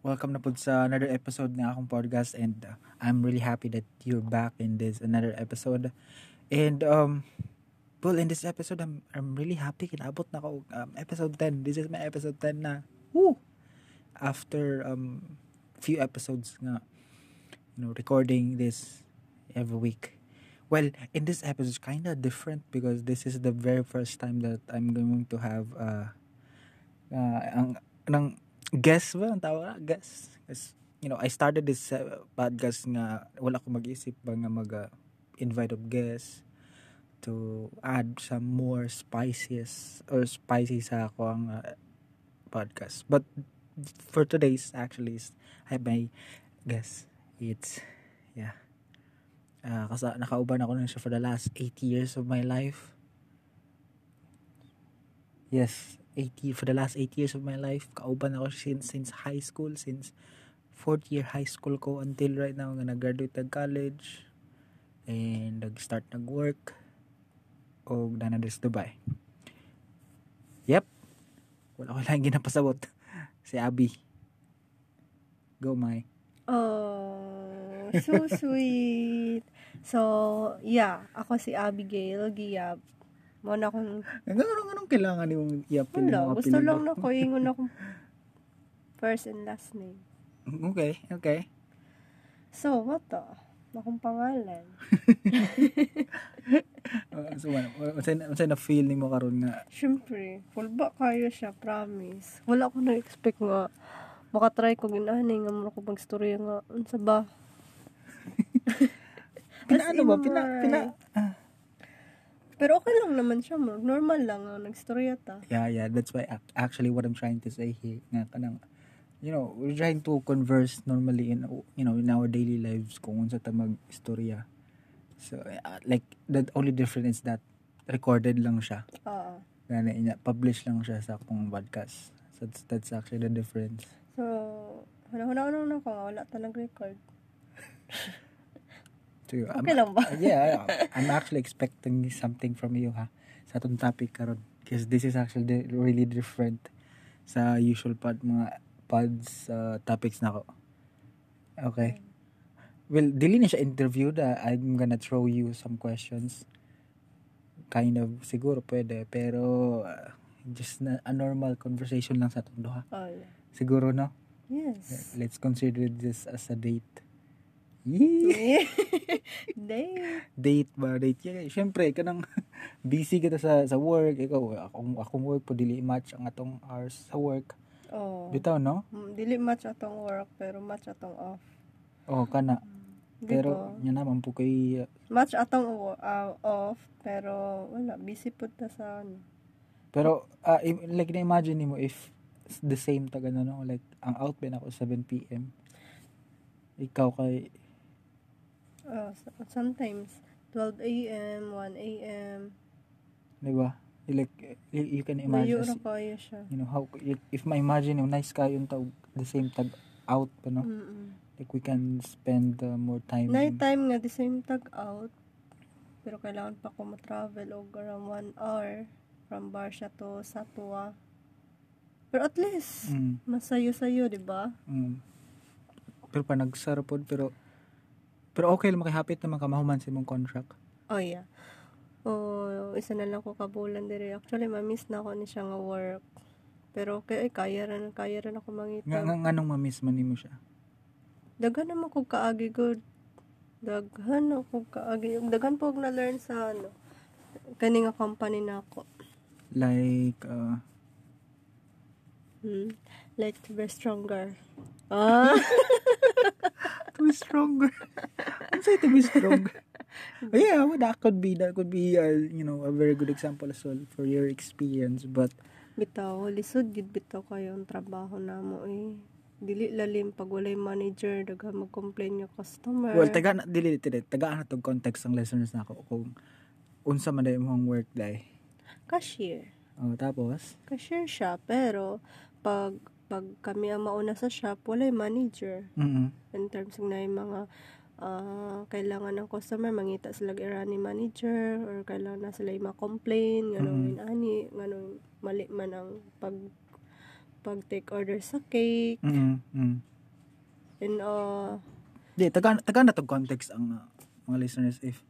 Welcome na po sa another episode ng akong podcast and uh, I'm really happy that you're back in this another episode. And um well, in this episode I'm I'm really happy kinabot na ako um, episode 10. This is my episode 10 na. Woo! After um few episodes nga you know recording this every week. Well, in this episode, it's kind of different because this is the very first time that I'm going to have uh, uh, ang, ng guest ba? Ang tawag Guest. Yes. You know, I started this uh, podcast nga, wala ko mag-isip ba nga mag-invite uh, of guests to add some more spices or spicy sa ako ang uh, podcast. But for today's actually, I have my guest. It's, yeah Uh, kasi nakauban ako na siya for the last 8 years of my life. Yes, 80 for the last 8 years of my life. Kauban ako since since high school, since fourth year high school ko until right now nga nag-graduate ng college and nag-start nag-work o na na Dubai. Yep. Wala ko lang ginapasabot. si Abby. Go, Mai. Oh, so sweet. So, yeah, ako si Abigail Giyab. Mo na akong... Ganun, ganun kailangan yung iapin Wala, gusto lang na ko ingon akong first and last name. Okay, okay. So, what the? Akong pangalan. uh, so, ano, ano na feel ni mo karon nga? Siyempre, full ba kayo siya, promise. Wala ko na-expect nga makatry ko ginani nga mo ko pagstorya nga unsa ba pinaano ba pina pina ah. Pero okay lang naman siya normal lang ang nagstorya ta yeah yeah that's why actually what I'm trying to say here nga kanang you know we're trying to converse normally in you know in our daily lives kung unsa ta magstorya so uh, like the only difference is that recorded lang siya. Oo. Uh, publish lang siya sa akong podcast. So that's, that's actually the difference. So, huna-huna na ko, wala ta nag-record. so, okay lang ba? yeah, I'm actually expecting something from you ha sa atong topic karon because this is actually really different sa usual pod mga pods uh, topics na ko. Okay. Well, dili na siya interview da I'm gonna throw you some questions. Kind of siguro pwede pero uh, just na, a normal conversation lang sa atong duha. Oh, yeah. Siguro, no? Yes. Let's consider this as a date. Date. Date ba? Date. Yeah, Siyempre, kanang busy kita sa sa work. Ikaw, akong, akong work po, dili match ang atong hours sa work. Oh. Bitaw, no? Mm, dili match atong work, pero match atong off. Oh, kana. Mm, pero, yan naman po kay... Uh, match atong uh, off, pero wala, busy po ta sa ano. Pero, uh, like, na-imagine mo if the same taga na no like ang out ben ako 7 PM ikaw kay uh, sometimes 12 AM 1 AM di ba like you can imagine Layo kaya siya. you know how if ma imagine yung nice kayo yung tag the same tag out pa no Mm-mm. like we can spend uh, more time night time nga the same tag out pero kailangan pa ko ma-travel og around 1 hour from Barsha to Satwa pero at least, mm. masayo-sayo, di ba? Mm. Pero pa nagsarapod, pero pero okay lang makihapit naman kamahuman sa imong contract. Oh, yeah. Oh, isa na lang ko kabulan dire. Actually, ma-miss na ako ni siya nga work. Pero okay, ay, kaya rin, kaya rin ako mangita. Nga, nga, nga nung ma-miss man nimo siya? Daghan naman ko kaagi good. Daghan ako kaagi. Daghan po na-learn sa ano, kani nga company na ako. Like, uh, Hmm. Like to be stronger. Ah. to be stronger. Ano say to be stronger? oh, yeah, well, that could be that could be uh, you know a very good example as well for your experience. But bitaw lisod gid bitaw kayo ang trabaho namo eh. Dili lalim pag walay manager daga mag-complain yung customer. Well, taga dili dili taga na tong context ng listeners nako kung unsa man imong work day. Cashier. Oh, tapos? Cashier siya, pero pag pag kami ang mauna sa shop, wala yung manager. Mm-hmm. In terms ng na yung mga uh, kailangan ng customer, mangita sila ni manager, or kailangan na sila yung ma-complain, ganun mm-hmm. ani, ganun, mali man ang pag pag take order sa cake. Mm. mm. And uh Di taga taga na to context ang uh, mga listeners if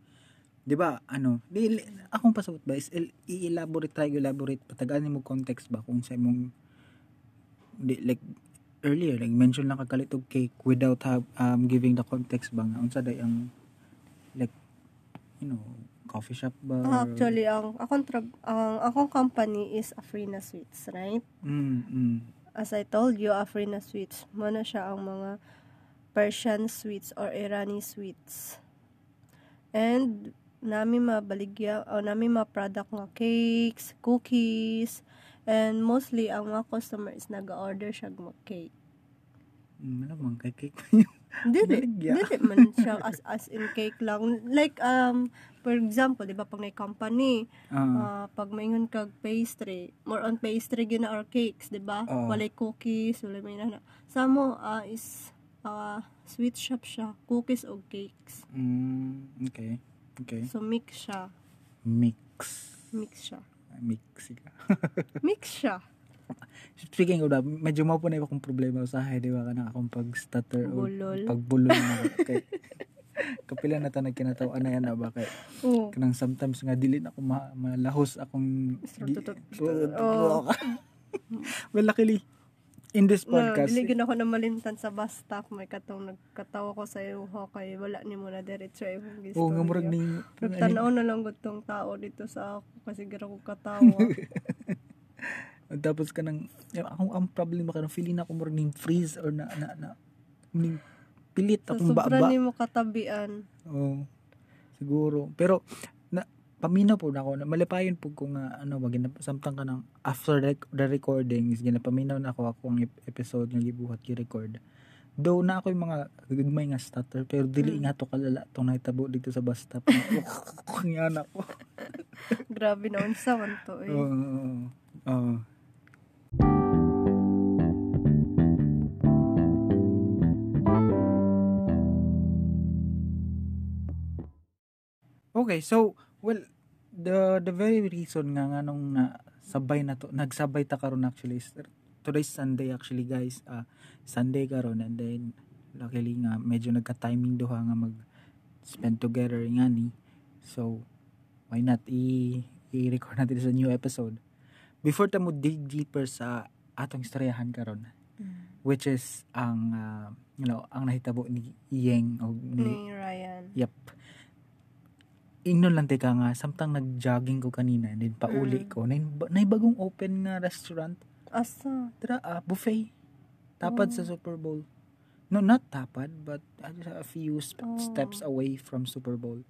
'di ba ano di akong pasabot ba is i-elaborate try elaborate patagaan mo context ba kung sa imong di, like earlier like mention lang kagalitog cake without have um, giving the context ba nga unsa day ang like you know coffee shop ba? Uh, actually, ang akong, tra- ang akong company is Afrina Sweets, right? Mm, mm. As I told you, Afrina Sweets, muna siya ang mga Persian sweets or Irani sweets. And nami mabaligya o nami ma product nga cakes, cookies, and mostly ang mga customers nag-order siya ng cake. Ano kay cake? Dili, dili man siya as as in cake lang. Like um for example, di ba pag may company, uh, uh, pag maingon kag pastry, more on pastry gina or cakes, di ba? Uh, walay cookies, walay may nana. Samo uh, is uh, sweet shop siya, cookies o cakes. Mm, okay. Okay. So mix siya. Mix. Mix siya. Mix ka. mix siya. Speaking of that, medyo mo po na akong problema sa hay, di ba, kanang akong pag-stutter o pagbulol na kay kapila na ta nagkinatawa na yan na ba kay oh. kanang sometimes nga dili na ako ma- malahos akong oh. well luckily in this podcast no, dili ako na malimtan sa bus stop may katong nagkatawa ko sa iyo kay wala ni mo na diretso ay mong gistorya oh nga murag ni tanaw na lang gutong tao dito sa ako kasi gira ko katawa tapos ka nang ako ang problema ka nang feeling ako mo ning freeze or na na na ning pilit akong so, baba. ni mo katabian. Oo. Oh, siguro. Pero na paminaw po na ako na malipayon po ko nga ano wag na samtang ka nang after the, the recording is ginapaminaw na ako ako ang episode nga gibuhat gi-record. Though na ako yung mga gagmay nga stutter pero dili mm. nga to kalala tong nahitabo dito sa bus stop. Kung yan ako. Grabe na unsa man to eh. Oo. Uh, uh, uh. Okay, so well the the very reason nga nga nung na sabay na to nagsabay ta karon actually is today's Sunday actually guys uh, Sunday karon and then luckily nga medyo nagka-timing duha nga mag spend together nga ni. So why not i i-record natin sa new episode? Before ta mo dig deeper sa atong istoryahan karon mm. which is ang uh, you know ang nahitabo ni Yeng o ni, ni Ryan. Yep ingnon lang teka nga samtang nag-jogging ko kanina then pauli mm. ko nay, nay bagong open nga restaurant. Asa? Tara uh, buffet. Tapad oh. sa Super Bowl. No not tapad but a few sp- oh. steps away from Super Bowl.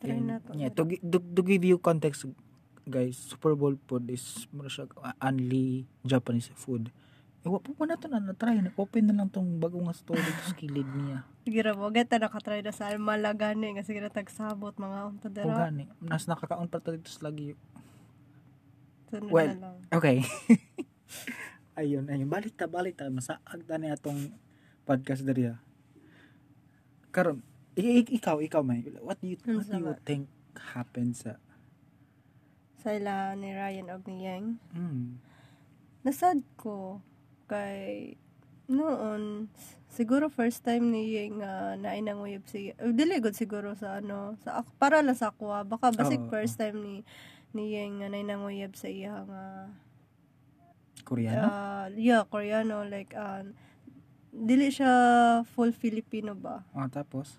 Try and, na to, yeah to, to, to give you context guys Super Bowl food is mura siya uh, only Japanese food Ewa po mo na ito na na-try. Open na lang tong bagong nga dito sa kilid niya. Sige ra mo, gata nakatry na sa malagani nga sige na tagsabot mga unta dira. O gani, nas nakakaon pa dito sa lagi. Well, okay. ayun, ayun. Balik ta, balik ta. Masaag ta niya atong podcast diri ha. Karon, ikaw, ikaw may, what do you, what do you think happened sa sa ila ni Ryan og ni Yang? Mm. Nasad ko kay noon siguro first time ni nga uh, nainang uyab si uh, dili good siguro sa ano sa para lang sa ako baka basig oh, first time ni ni nga uh, nainang uyab sa iya nga Koreano? uh, yeah Koreano like uh, dili siya full Filipino ba? Oh tapos?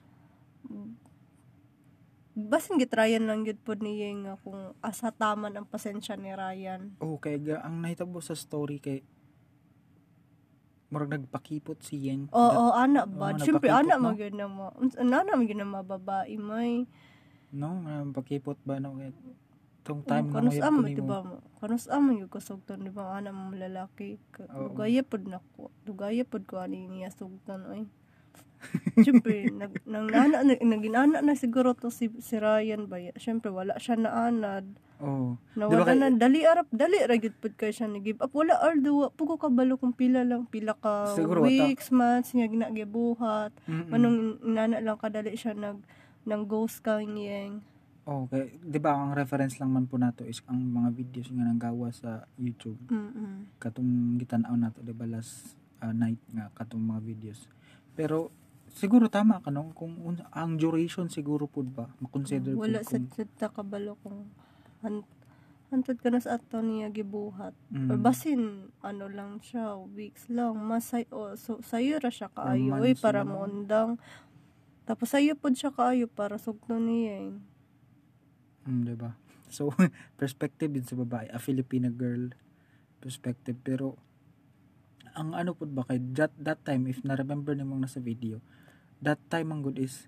Basin gitrayan lang gid pod ni nga kung asa taman ang pasensya ni Ryan. Oh kay ang nahitabo sa story kay murag nagpakipot si Yeng. Oo, oh, oh, ana ba? Oh, Siyempre, ana no? magyud na mo. Ana magyud na mababae may. No, nagpakipot ba no? Tong time oh, kanus am di ba mo? Kanus am yung kusugton di ba ana mo lalaki. Dugaya pod na ko. Dugaya pod ko ani niya sugton oy. Siyempre, nag, nang nana, naginana na siguro to si, si Ryan ba? Siyempre, wala siya naanad. Oh. Nawala diba na, dali arap, dali ragit pud kay siya nag-give up. Wala ardo, pugo ka balo kung pila lang, pila ka siguro, weeks, wata. months, nga ginagibuhat. Mm-mm. Manong nana lang kadali siya nag, nang ghost kang yang. Okay, 'di ba ang reference lang man po nato is ang mga videos nga nanggawa sa YouTube. Mm-mm. Katong gitan-aw nato 'di ba last uh, night nga katong mga videos. Pero siguro tama ka no kung un- ang duration siguro pud ba makonsider Wala sa kung tsuta kabalo kung han hantod ka na sa ato niya gibuhat. mm, Or basin, ano lang siya, weeks lang. Masay, oh, so, sayo ra siya kaayo, eh, para lang. mondang. Tapos sayo pod siya kaayo para sugto niya eh. mm, 'di ba? So perspective din sa babae, a Filipina girl perspective pero ang ano pud ba kay that, that time if na remember nimo nasa video that time ang good is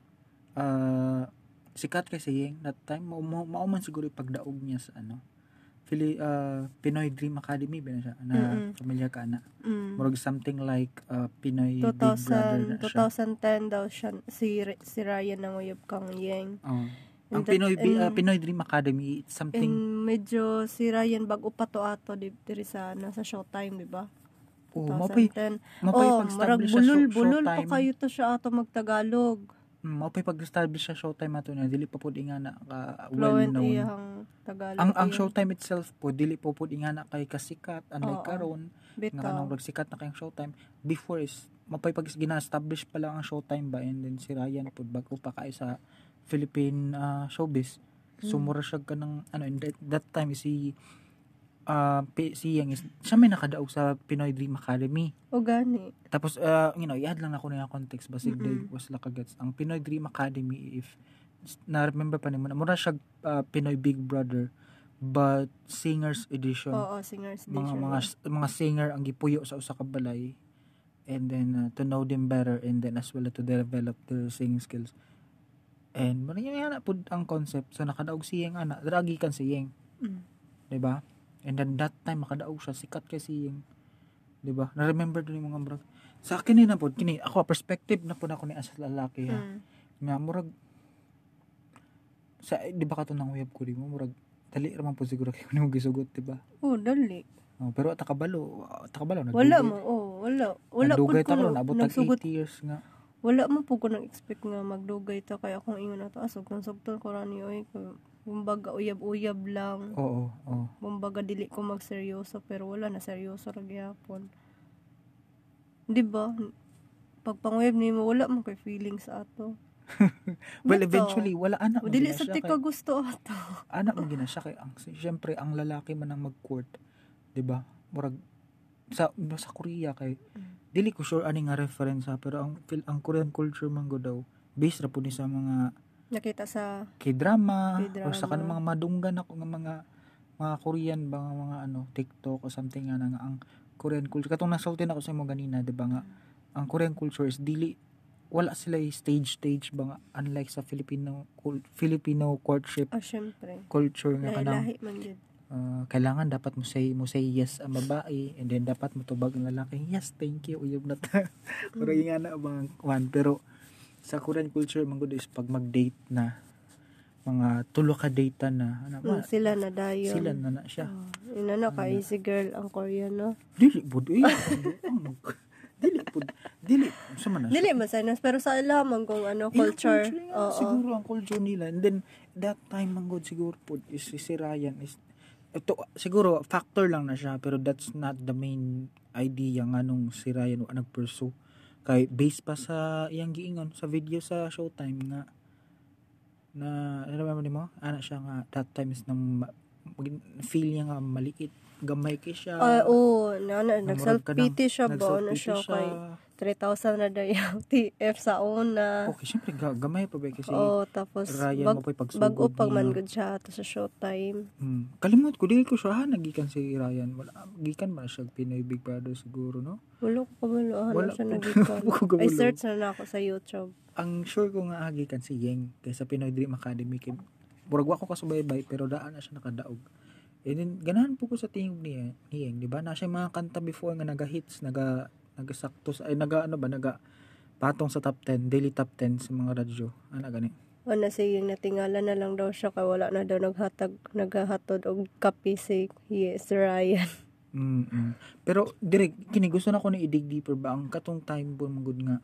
uh, sikat kay si Yeng that time mao mao mao man siguro pagdaog niya sa ano Philly, uh, Pinoy Dream Academy ba na siya na Mm-mm. familiar ka na Mm. murag something like uh, Pinoy Big Brother 2000, na siya 2010 daw siya, si, si Ryan nanguyab kang Yeng. Oh. And ang that- Pinoy Bi- uh, and- Pinoy Dream Academy it's something And medyo si Ryan bago pa to ato di, diri sa nasa Showtime, di ba? oh mapay 2010. mapay Oh, marag bulol, bulol pa kayo to siya ato magtagalog. Mm, mao pay pag-establish sa Showtime ato na dili pa pud ingana ka well Fluent known iyang Tagalog. ang ang Showtime itself po dili po pud ingana kay kasikat unlike Oo. karon nga Bitaw. kanang murag sikat na kayong Showtime before is mapay pag gina-establish pa lang ang Showtime ba and then si Ryan pud bago pa kay sa Philippine ah, showbiz so Mm. mura siya ka ng ano in that, that time si ah, P- si Yang is siya may nakadaog sa Pinoy Dream Academy O gani. tapos, uh, you know, i-add lang ako na yung context basig mm Mm-mm. was lakagats. Ang Pinoy Dream Academy, if na-remember pa nimo na, mura siya uh, Pinoy Big Brother, but singers edition. Oo, singers mga edition. mga mga singer ang gipuyo sa usa ka balay and then uh, to know them better and then as well to develop their singing skills. And mo niya na pud ang concept so nakadaog si Yeng ana, dragi kan si Yeng, Mm. 'di ba? And then that time makadaog siya sikat kay si Yeng. 'Di ba? Na-remember din yung mga brother. Sa akin ni na pod kini ako perspective na po na ako ni as lalaki ha. Mm. Nga murag sa di ba kato nang uyab ko di mo murag dali ra man po siguro kay mo gisugot di ba? Oh, dali. Oh, pero takabalo, takabalo Wala mo, oh, wala. Wala Nagdugay pud ko karon abot tag nagsugot 8 years nga. wala mo po ko nang expect nga magdugay ta kaya akong ingon na to asog kung sugton ko rani oy kay kumbaga uyab-uyab lang Oo, oo. kumbaga dili ko magseryoso pero wala na seryoso ra gyapon di ba pagpanguyab nimo wala man kay feelings ato Well, Bitaw. eventually wala anak dili sa tika kay, gusto ato anak mo gina siya kay ang syempre ang lalaki man ang mag-court, 'di ba? Murag sa sa Korea kay dili ko sure ani nga reference ha, pero ang ang Korean culture man go daw based ra pud ni sa mga nakita sa K-drama, K-drama. or sa kanang mga madunggan ako nga mga mga Korean ba mga ano TikTok o something nga nga ang Korean culture. Katong nasulti ako sa mo ganina 'di ba nga ang Korean culture is dili wala sila stage stage ba nga unlike sa Filipino cul- Filipino courtship ah syempre. culture nga kanang uh, kailangan dapat mo say mo say yes ang babae and then dapat mo tubag ang lalaki. Yes thank you uyab na ta. Pero yung nga na bang one pero sa Korean culture man is pag mag-date na mga tulo ka date na ano Mm, sila na dayon. Sila na na siya. Oh, ina na ka easy girl ang Korean no? Dili bud uy. Ano, dili bud dili sa man dili man saynas pero sa lamang kung ano culture. oo. siguro ang culture nila. And then that time man gud siguro po is si, Ryan is ito siguro factor lang na siya pero that's not the main idea nga nung si Ryan nag-pursue kay based pa sa iyang giingon sa video sa Showtime nga na alam mo? Nimo ana siya nga that time is nang feel niya nga maliit gamay kay siya. Ah, oo, na, na, Namurag nag-self ka pity ng- siya ba na nag-self-pity siya. kay 3,000 na daw yung TF sa una. okay syempre ga- gamay pa ba kasi Oo, tapos Ryan bag, mo pa'y pagsugod bago pag niya. man good siya ato sa showtime. Hmm. Kalimot ko, dili ko siya ha, nagikan si Ryan. Wala, gikan man siya Pinoy Big Brother siguro, no? Wala ko kabaloan Wala na siya ko- nagikan. wala ko Ay, kabalo. search na na ako sa YouTube. Ang sure ko nga hagikan si Yeng kaysa Pinoy Dream Academy. Kay, murag wa ko kasubaybay, pero daan na siya nakadaog. And then, ganahan po ko sa tingog ni, ni Yeng, di ba? Na siya mga kanta before nga naga-hits, naga, nagasakto, sa- ay naga, ano ba, naga, patong sa top 10, daily top 10 sa mga radyo. Ano gani? O na yung natingala na lang daw siya kay wala na daw naghatag naghahatod og kape si yes, Ryan. mm Pero direct kini gusto na ko ni i-dig deeper ba? Ang katong time po magud nga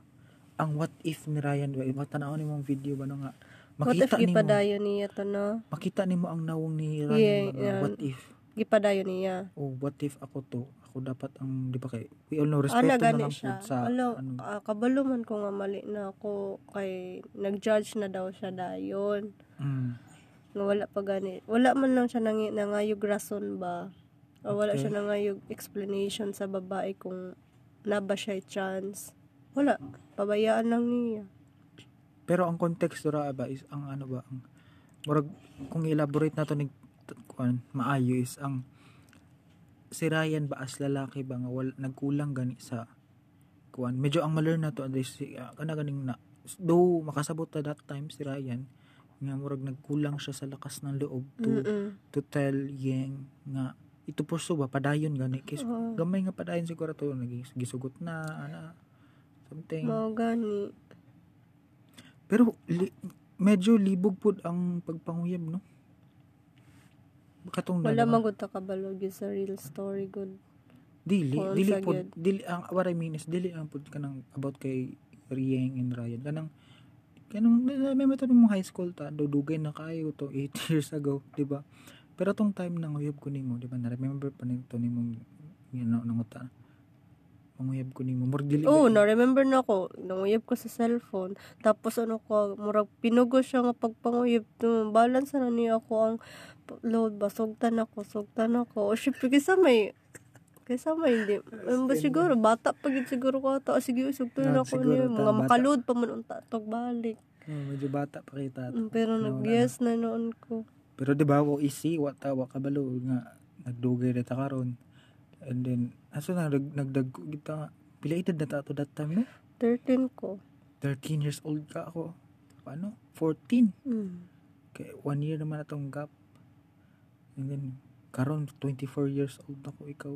ang what if ni Ryan ba iba tanaw ni mong video ba no nga? Makita what if gipadayon niya to no? Makita nimo ang nawong ni Ryan yeah, yeah. what if? Gipadayon niya. Oh what if ako to ako dapat ang di ba kay we all know respect na lang siya. sa Alo, ano. uh, kabalo man ko nga mali na ako kay nag-judge na daw siya dayon. Mm. nga wala pa gani. Wala man lang siya nang nangayog rason ba? O wala okay. siya nangayog explanation sa babae kung naba siya chance. Wala. Pabayaan lang niya. Pero ang context ra ba is ang ano ba ang murag kung elaborate na to ni kuan maayo is ang si Ryan ba as lalaki ba nga wal, nagkulang gani sa kuan medyo ang malern na to address si uh, kana ganing na do makasabot ta that time si Ryan nga murag nagkulang siya sa lakas ng loob to Mm-mm. to tell Yang nga ito puso ba padayon gani. Kay uh, gamay nga padayon siguro to naging gisugot na ana something. Mo gani. Pero li, medyo libog pud ang pagpanguyab no. Katong Wala magud ta kabalog sa real story good. Dili, Kung dili pud dili ang what I mean is dili ang pud kanang about kay Rieng and Ryan kanang kanang may mata mo high school ta dudugay na kayo to 8 years ago, di ba? Pero tong time nang uyab ko nimo, di ba? Na remember pa nito nimo you know, nanguta manguyab ko nimo murag dili oh na remember na ko nanguyab ko sa cellphone. Tapos ano ko murag pinugo siya nga pagpanguyab no balance na niya ako ang load ba? Sugtan ako sugtan ako. O syempre kaysa may kaysa may hindi. Um, siguro bata pa gid siguro ko to sige sugtan na ako niya. mga makaload pa man unta tog balik. Oh, medyo bata pa kita mm, pero nag yes na. noon ko. Pero di ba ko easy wa tawa kabalo nga nagdugay ta karon And then, aso na, nag, nagdag kita, pila edad na to that time, no? 13 ko. 13 years old ka ako. Paano? 14. Mm. Okay, one year naman atong gap. And then, karon 24 years old ako, ikaw.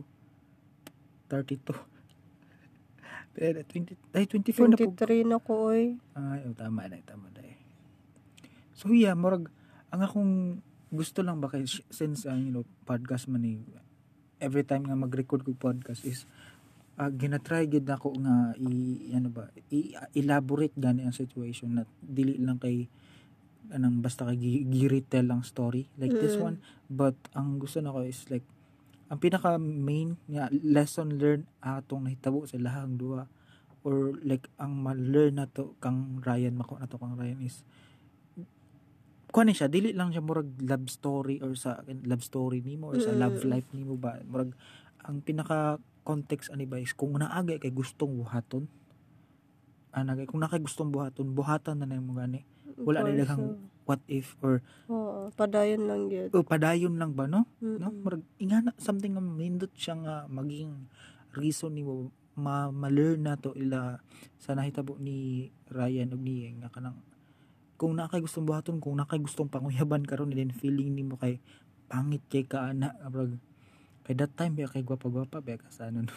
32. Pero 20, ay 24 na po. 23 na ko, oy. Ay, oh, tama na, tama na. Eh. So, yeah, morag, ang akong gusto lang ba kay, since, uh, you know, podcast man eh, every time nga mag-record ko podcast is uh, ginatry gid nako nga i ano ba i, elaborate gani ang situation na dili lang kay anang basta kay gi-retell lang story like mm. this one but ang gusto nako is like ang pinaka main nga lesson learned atong nahitabo sa lahang duha or like ang ma-learn na to kang Ryan mako na to kang Ryan is kuan siya dili lang siya murag love story or sa love story nimo or sa mm. love life nimo ba. Murag ang pinaka context ani ba is kung naagay kay gustong buhaton. Anagay kung nakay gustong buhaton buhatan na nimo gani. Wala na daghang what if or oo padayon lang gyud oh padayon lang ba no? Mm-hmm. no murag ingana something nga nindot siya nga maging reason nimo ma, ma-learn na to ila sa nahitabo ni Ryan ug ni nga kanang kung na kay gustong buhaton kung na kay gustong panguyaban karon din feeling nimo kay pangit kay ka ana brag kay that time biya kay gwapa-gwapa biya ka sa ano no?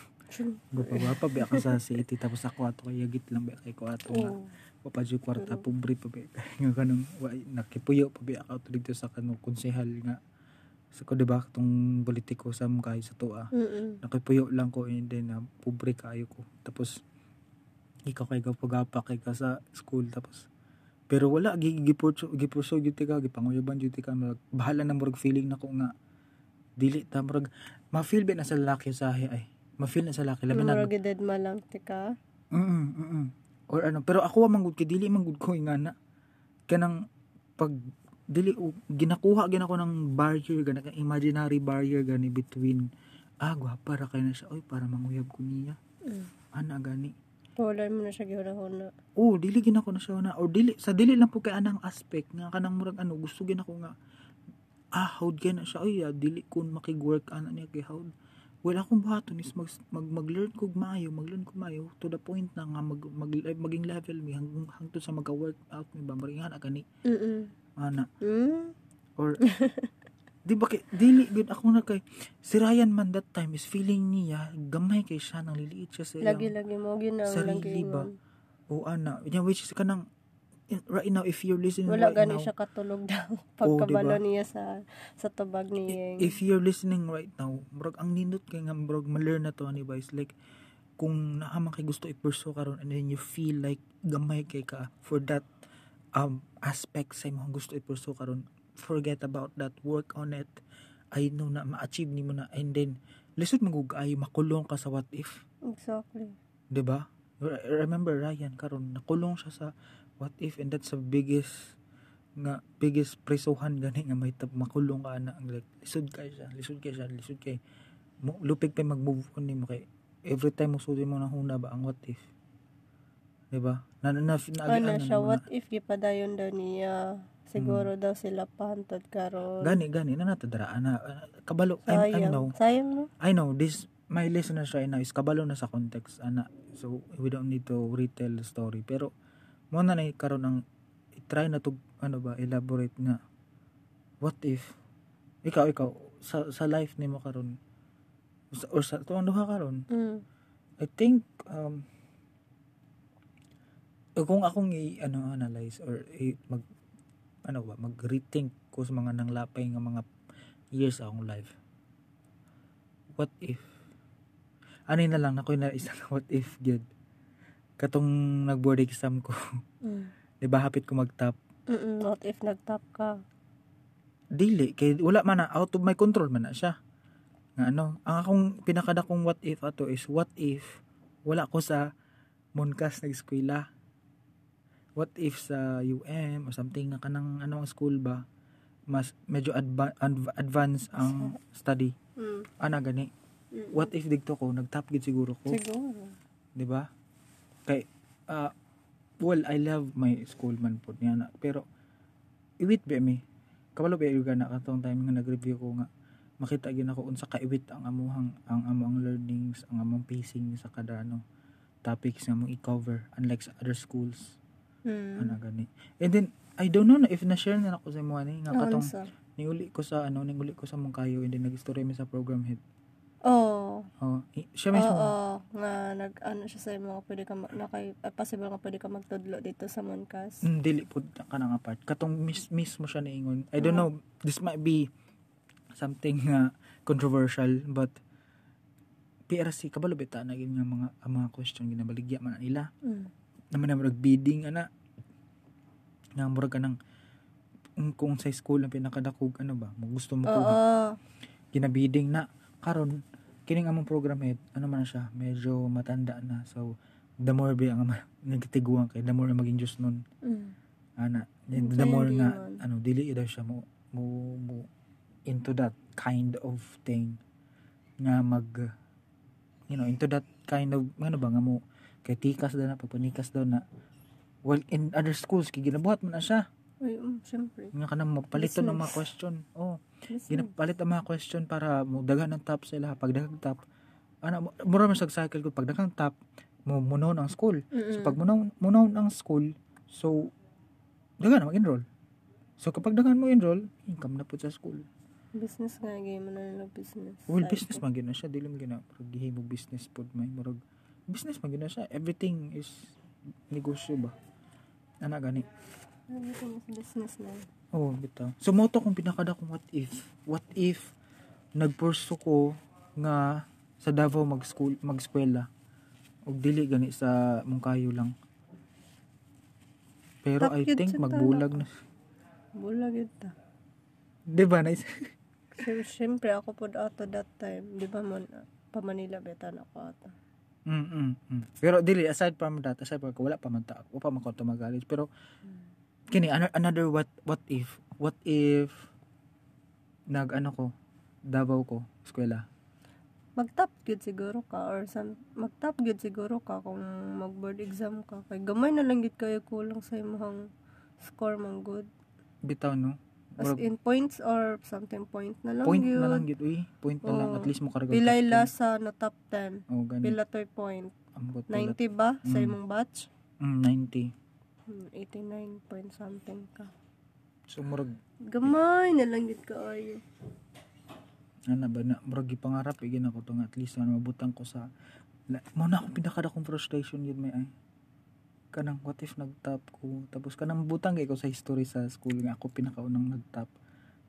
Gwapa-gwapa biya ka sa city tapos ako ato kay yagit lang biya kay ko ato nga papa ju kwarta pobre pa biya nga kanang nakipuyo pa biya ka dito sa kanong konsehal nga sa ko diba tong politiko sa mga sa mm nakipuyo lang ko and then uh, pobre kayo ko. Tapos ikaw kay gapagapa kay ka sa school tapos pero wala gipurso gipurso gyud ka gipanguyaban gyud ka bahala na murag feeling nako nga dili ta murag ma-feel ba na sa lalaki sa ay? Ma-feel na sa lalaki labi na murag dead ma lang tika mm mm or ano pero ako wa manggod kay dili manggod ko ingana. Kanang pag dili ginakuha gina ko ng barrier gana imaginary barrier gani between ah gwapa ra kay na siya. Oy para manguyab ko niya. Mm. ana gani wala mo na siya gihuna Oh, dili gina ko na siya na. Or dili, sa dili lang po kay anang aspect nga kanang murag ano, gusto gina ko nga ah, howd kaya na siya. Ay, ah, dili kun makig-work ana niya kay howd. Wala akong buhaton is mag, mag, mag-learn ko maayo, mag-learn ko maayo to the point na nga mag, mag, maging level mi hangtod hang sa magka-work out mi ba maringan agani. -mm. Ana. Mm? Or di ba kay dili gud ako na kay si Ryan man that time is feeling niya gamay kay siya nang liliit siya sa lagi lagi mo ginang sarili ba? o ana yeah, which is kanang right now if you're listening wala right gani now, siya katulog daw pagkabalo oh, diba? niya sa sa tubag niya if you're listening right now murag ang nindot kay nga murag ma-learn na to ani ba is like kung naamang kay gusto i-pursue karon and then you feel like gamay kay ka for that um aspect sa imong gusto i-pursue karon forget about that work on it. I know na ma-achieve nimo na. And then lisod magugay makulong ka sa what if. Exactly. 'di ba remember Ryan karon nakulong siya sa what if and that's the biggest nga biggest presohan gani nga may tap makulong ka na. Like lisod kay siya lisod kay siya lisod kay mo, lupig pa mag-move on nimo kay every time mo sudi mo na huna ba ang what if? Di ba na na, na, na, ano siya what if gipadayon daw niya siguro hmm. daw sila pahantod karon. Gani gani na natadara na kabalo sayang. I, I know. Sayang no? I know this my listeners right now is kabalo na sa context ana. So we don't need to retell the story. Pero mo na nay karon ang try na to ano ba elaborate nga. What if ikaw ikaw sa sa life nimo karon or sa tuwang duha karon? Mm. I think um kung akong i ano analyze or i, mag ano ba mag rethink ko sa mga nanglapay nga mga years akong life what if ano na lang nakoy na isang what if gyud katong nag board exam ko mm Di ba hapit ko mag-top? Mm what if nag-top ka? Dili. Kay wala man na. Out of my control man na siya. Nga ano. Ang akong pinakadakong what if ato is what if wala ko sa Monkas na eskwela. What if sa UM or something na kanang anong school ba mas medyo adva- adv- advance ang study. Mm. Ana gani. Mm-mm. What if digto ko nagtap gid siguro ko. Siguro. 'Di ba? Kay uh, well I love my school man po niya na pero iwit ba mi kabalo ba yung na katong time nga nag-review ko nga makita gyud ako unsa ka iwit ang amuhang ang among learnings ang among pacing sa kada ano topics nga mong i-cover unlike sa other schools hmm. ana gani and then I don't know na if na-share na ako sa imo ani nga katong oh, niuli ko sa ano niuli ko sa mong kayo and then nag-story mi sa program head Oh. Oh, siya mismo. Oo, oh, nga nag ano siya sa mga pwede ka na kay uh, possible nga pwede ka magtudlo dito sa Monkas. Mm, dili pud ka nang apart. Katong mis, mismo siya niingon. I don't uh-huh. know, this might be something uh, controversial but PRC kabalo bita na nga mga ang mga question ginabaligya man nila. Mm. Naman na bidding ana nga murag ka nang kung sa school ang pinakadakog ano ba, mo gusto mo kuha. Oo. Ginabiding na karon kining among program head ano man siya medyo matanda na so the more be ang nagtiguan kay the more maging just nun mm. ana the more nga ano dili daw siya mo, mo, mo into that kind of thing nga mag you know into that kind of ano ba nga mo kay tikas daw na pagpanikas daw na well in other schools kay ginabuhat mo na siya. Ay um, syempre nga kanang mapalito ng mga question. Oh ginapalit ang mga question para mo daghan ng top sila. Pag daghang top ana mura man sa cycle ko pag daghang top mo munaw ang school. Mm-mm. so pag munaw munaw ang school so daghan na mag-enroll. So kapag daghan mo enroll income na po sa school. Business nga game na na business. Well business man gina siya dili man gina. Pag gihimo business pod may murag. Business man gina siya. Everything is negosyo ba ana gani everything is business na Oo, oh, bitaw. So, mo to kung pinakada kong what if. What if nagpurso ko nga sa Davao mag-school, mag-eskwela. O dili gani sa Mungkayo lang. Pero I think magbulag na. Bulag yun ta. Di ba? Nice. Siyempre ako po ato that time. Di ba man, pa Manila beta na ako ato. Mm, mm, mm. Pero dili, aside from that, aside from wala pa man ta, wala pa man ko mag Pero, mm kini another what what if what if nag ano ko Davao ko eskwela? Magtap gyud siguro ka or some magtap gyud siguro ka kung mag board exam ka. Kay gamay na lang gid kayo kulang sa imong score man good. Bitaw no As in points or something point na lang point yun. na lang gid uy point na oh. lang at least mo karga pilay la sa no top 10 oh ganun pila toy point Ambot 90 ba sa mm. imong batch mm, 90 89 point something ka. So murag gamay na lang gid kaayo. Ana ba na murag gipangarap igin ako tong at least ano mabutang ko sa mo na akong pinakada kong frustration yun may ay kanang what if nagtap ko tapos kanang butang ko sa history sa school nga ako pinakaunang nagtap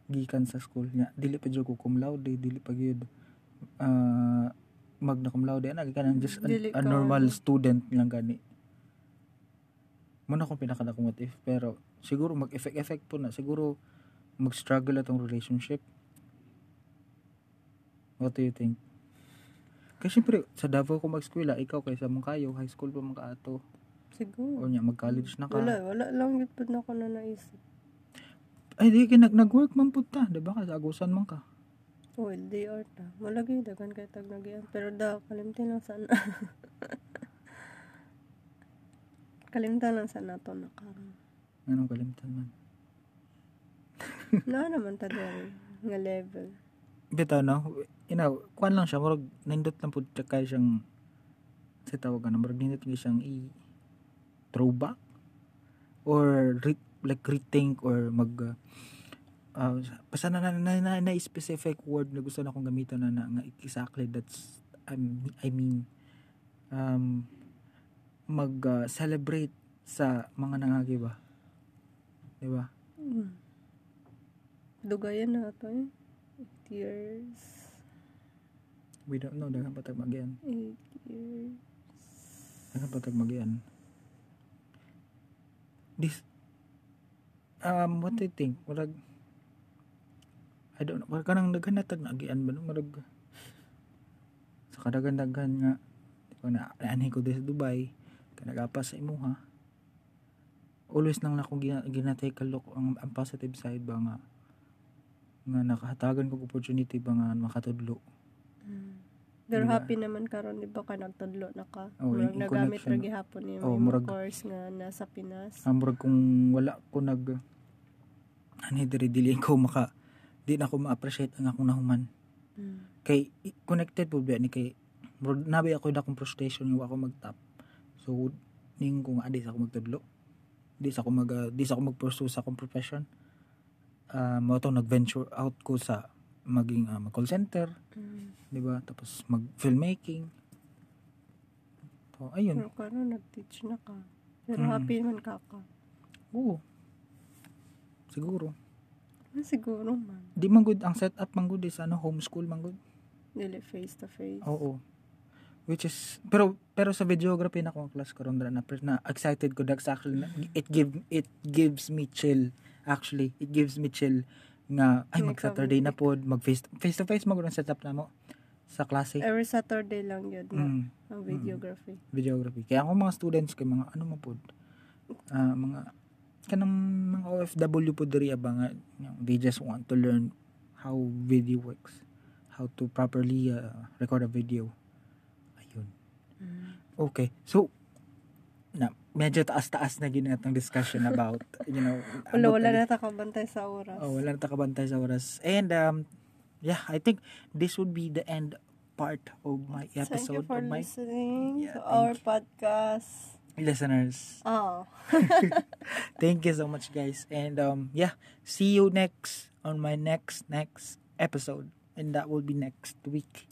gikan sa school nga dili pa jud ko cum laude dili pa gyud uh, magna cum laude ana kanang just a, a normal student lang gani. Mo na akong pinakadakong what if pero siguro mag-effect-effect po na siguro mag-struggle atong relationship. What do you think? Kasi syempre sa Davao ko mag-eskwela ikaw kay sa mong kayo high school pa man kaato siguro. O nya mag-college na ka. Wala wala lang yun po na ako na naisip. Ay di ka nag nag-work man pud ta di ba? Ka sa agusan man ka. Oh di or ta. Malagi dagan kay tag nagyan pero da kalimtin lang sana. Kalimtan lang sa nato na karon anong kalimtan man? Na naman ta diri nga level. Bitaw no? Ina kuan lang siya murag nindot lang pud kay siyang sa tawag na murag nindot gyud siyang i throwback? Or re, like rethink or mag uh, uh, basta na na, na, na, na specific word na gusto na akong gamitan na, na exactly that's I'm, I mean um mag uh, celebrate sa mga nangagi ba? Di ba? Hmm. dugayan na ito eh. 8 years. We don't know dagan patag magyan 8 years. Dagan patag magyan this um what you think? Murag I don't know. Kanang daghan natag nagian ba no? Murag sa kadagan-daghan nga di ba na ani ko sa Dubai kanagapa sa imuha always nang nako gina, ginatake a look ang, ang positive side ba nga nga nakahatagan kog opportunity ba nga makatudlo. Pero Diba? happy naman karon di ba ka nagtudlo na ka. Oh, murag in- in nagamit ra gihapon ni Oh, murag- course nga nasa Pinas. Ah, murag kung wala ko nag ani diri dili ko maka di na ko ma-appreciate ang akong nahuman Mm. kay connected po ba ni kay murag nabi ako na akong frustration nga ako mag-top so ning kung adi sa ako magtudlo di sa ako mag ah, di sa ako mag-pursue sa akong profession uh, mo to nag-venture out ko sa maging ah, mag-call center Mm. di ba tapos mag filmmaking so ayun Pero karon nag-teach na ka. Pero Mm. happy man ka ka. oo siguro Ah, siguro man. di man good ang setup man good is ano homeschool man good Dili face to face. Oo. Which is pero pero sa videography na akong class karon na, na na excited ko that's actually na, it give it gives me chill actually it gives me chill nga ay May mag Saturday na pod mag face face to face mag setup na mo sa klase. Every Saturday lang yun na, mm, ang videography. videography. Kaya ako mga students kay mga ano mo pod ah, mga kanang mga OFW po diri know, they just want to learn how video works how to properly uh, record a video. Ayun. Mm. Okay. So, na, medyo taas-taas na gina itong discussion about, you know, Wala, wala na takabantay sa oras. Oh, wala na takabantay sa oras. And, um, yeah, I think this would be the end part of my Thank you episode for of my listening Yeah, to our thank podcast. listeners. Oh. Thank you so much, guys. And, um, yeah, see you next on my next, next episode. And that will be next week.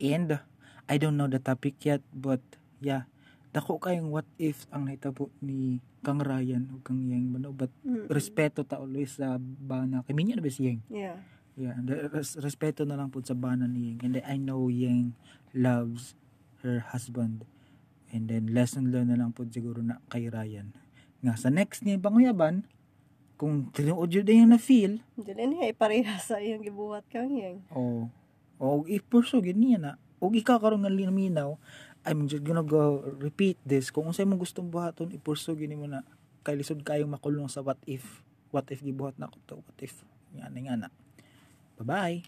And, I don't know the topic yet, but, yeah, dako kayong what if ang naitabo ni Kang Ryan o Kang Yang Mano, but Mm-mm. respeto ta always sa bana. Kay minya na ba si Yang? Yeah. Yeah, res- respeto na lang po sa bana ni Yang. And then, I know Yang loves her husband. And then, lesson learned na lang po siguro na kay Ryan. Nga, sa next niya, banguyaban, kung tinuod yun na yung na-feel, Dili niya ipareha sa iyang gibuhat kang yang. o, o ipurso, niya na, o ikaw karon nga linaminaw, I'm just gonna go repeat this. Kung unsay mo gustong buhaton, ipurso gini mo na, kay lisod kayong makulong sa what if, what if gibuhat na ko to, what if, nga na nga na. Bye-bye!